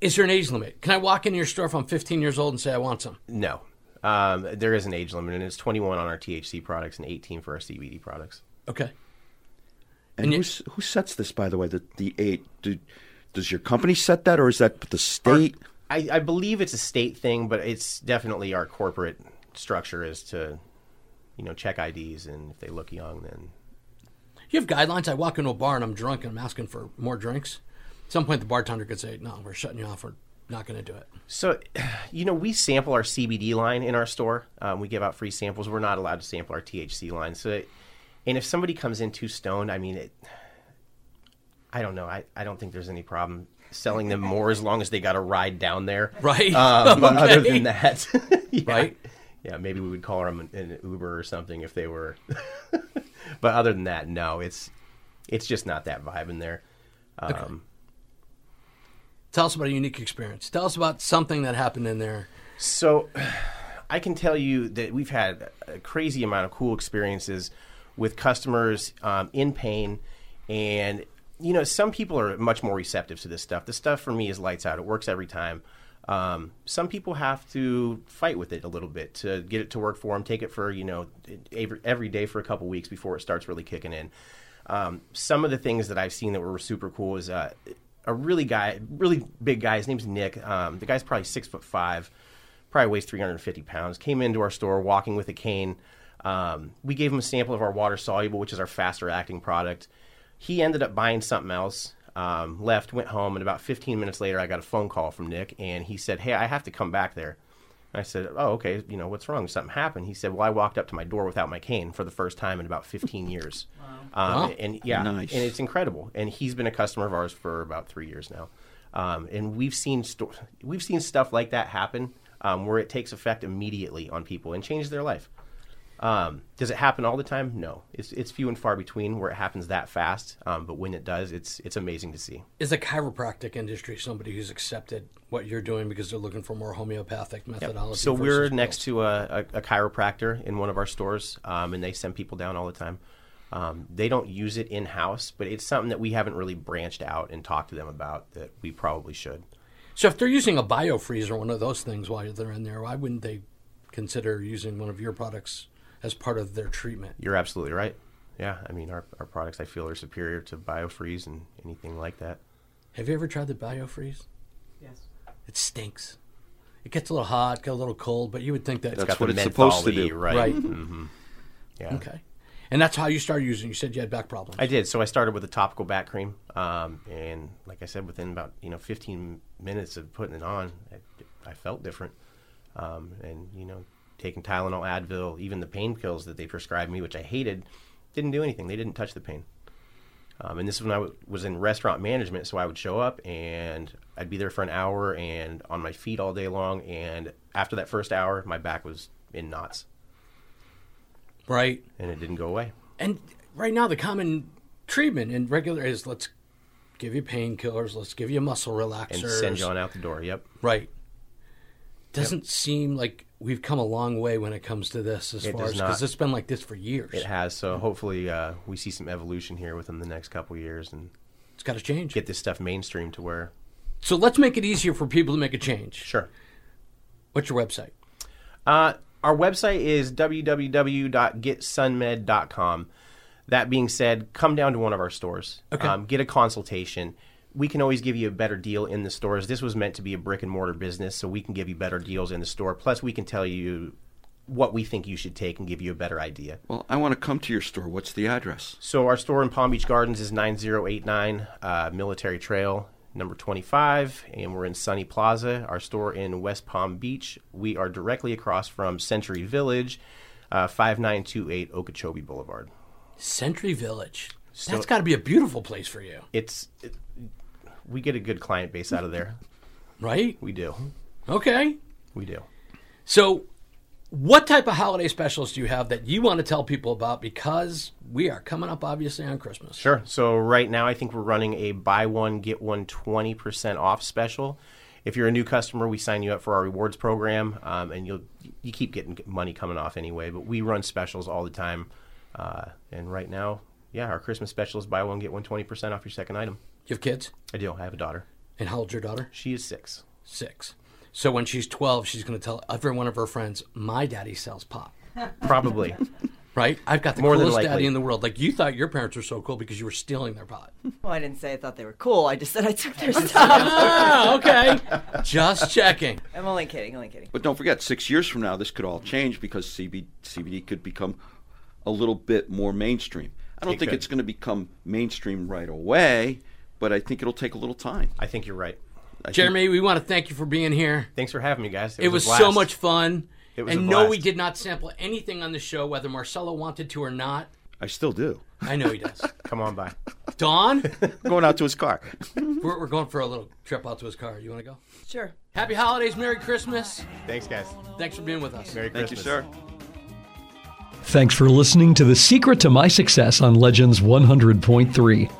is there an age limit? Can I walk into your store if I'm 15 years old and say I want some? No. Um, there is an age limit, and it's 21 on our THC products and 18 for our CBD products. Okay. And, And you- who's, who sets this, by the way? The the eight. Do, does your company set that, or is that the state? I, I believe it's a state thing, but it's definitely our corporate structure is to, you know, check IDs, and if they look young, then You have guidelines. I walk into a bar and I'm drunk and I'm asking for more drinks. At some point, the bartender could say, "No, we're shutting you off. We're not going to do it." So, you know, we sample our CBD line in our store. Um, we give out free samples. We're not allowed to sample our THC line. So, and if somebody comes in too stoned, I mean, it, I don't know. I, I don't think there's any problem selling them more as long as they got a ride down there. Right. Um, but other than that, yeah. Right. Yeah, maybe we would call them an, an Uber or something if they were. but other than that, no, it's it's just not that vibe in there. Um, Tell us about a unique experience. Tell us about something that happened in there. So, I can tell you that we've had a crazy amount of cool experiences with customers um, in pain, and you know, some people are much more receptive to this stuff. The stuff for me is lights out; it works every time. Um, some people have to fight with it a little bit to get it to work for them. Take it for you know every, day for a couple weeks before it starts really kicking in. Um, some of the things that I've seen that were super cool is uh, a really guy, really big guy. His name's Nick. Um, the guy's probably six foot five, probably weighs 350 pounds. Came into our store walking with a cane. Um, we gave him a sample of our water soluble, which is our faster acting product. He ended up buying something else. Um, left, went home, and about 15 minutes later, I got a phone call from Nick, and he said, "Hey, I have to come back there." I said, "Oh, okay. You know what's wrong? Something happened." He said, "Well, I walked up to my door without my cane for the first time in about 15 years." Um, Wow. And yeah, Nice. and it's incredible. And he's been a customer of ours for about three years now. Um, and we've seen sto- we've seen stuff like that happen um, where it takes effect immediately on people and changes their life. Um, does it happen all the time? No, it's it's few and far between where it happens that fast. Um, but when it does, it's it's amazing to see. Is the chiropractic industry somebody who's accepted what you're doing because they're looking for more homeopathic methodology? So we're next to a, a, a chiropractor in one of our stores, um, and they send people down all the time. Um, they don't use it in house, but it's something that we haven't really branched out and talked to them about that we probably should. So if they're using a biofreeze or one of those things while they're in there, why wouldn't they consider using one of your products as part of their treatment? You're absolutely right. Yeah, I mean our, our products I feel are superior to BioFreeze and anything like that. Have you ever tried the biofreeze? Yes. It stinks. It gets a little hot, get a little cold, but you would think that It's That's got what it's supposed to menthol-y, do. right? Right. hmm Yeah. okay. And that's how you started using. You said you had back problems. I did. So I started with a topical back cream, um, and like I said, within about you know 15 minutes of putting it on, I, I felt different. Um, and you know, taking Tylenol, Advil, even the pain pills that they prescribed me, which I hated, didn't do anything. They didn't touch the pain. Um, and this is when I w- was in restaurant management, so I would show up and I'd be there for an hour and on my feet all day long. And after that first hour, my back was in knots, right. and it didn't go away. And right now, the common treatment in regular is let's give you painkillers, let's give you muscle relaxers, And send you on out the door. Yep. Right. Doesn't seem like we've come a long way when it comes to this as It far as because it's been like this for years. It has. So hopefully, uh, we see some evolution here within the next couple years and It's got to change. get this stuff mainstream to where. So let's make it easier for people to make a change. Sure. What's your website? Uh, our website is www.getsunmed.com. That being said, come down to one of our stores. Okay. Um, get a consultation. We can always give you a better deal in the stores. This was meant to be a brick and mortar business, so we can give you better deals in the store. Plus, we can tell you what we think you should take and give you a better idea. Well, I want to come to your store. What's the address? So our store in Palm Beach Gardens is 9089 uh, Military Trail, number 25, and we're in Sunny Plaza. Our store in West Palm Beach, we are directly across from Century Village, uh, 5928 Okeechobee Boulevard. Century Village. So- That's got to be a beautiful place for you, It's it, we get a good client base out of there. right? We do. Okay. We do. So, what type of holiday specials do you have that you want to tell people about? Because we are coming up, obviously, on Christmas. Sure. So right now, I think we're running a buy one get one 20% off special. If you're a new customer, we sign you up for our rewards program, um, and you'll you keep getting money coming off anyway. But we run specials all the time, uh, and right now, yeah, our Christmas special is buy one get one 20% off your second item. You have kids? I do. I have a daughter. And how old's your daughter? She is six. Six. So when she's 12, she's going to tell every one of her friends, my daddy sells pot. Probably. Right? I've got the More than coolest likely. daddy in the world. Like you thought your parents were so cool because you were stealing their pot. Well, I didn't say I thought they were cool. I just said I took their stuff. ah, okay. Just checking. I'm only kidding. Only kidding. But don't forget, six years from now, this could all change because CB, CBD could become a little bit more mainstream. I don't It think could. it's going to become mainstream right away, but I think it'll take a little time. I think you're right. I think- Jeremy, we want to thank you for being here. Thanks for having me, guys. It was a so much fun. It was and a no, we did not sample anything on the show, whether Marcelo wanted to or not. I still do. I know he does. Come on by. Don? Going out to his car. we're, we're going for a little trip out to his car. You want to go? Sure. Happy holidays, Merry Christmas. Thanks, guys. Thanks for being with us. Merry Thank Christmas. you, sir. Thanks for listening to The Secret to My Success on Legends 100.3.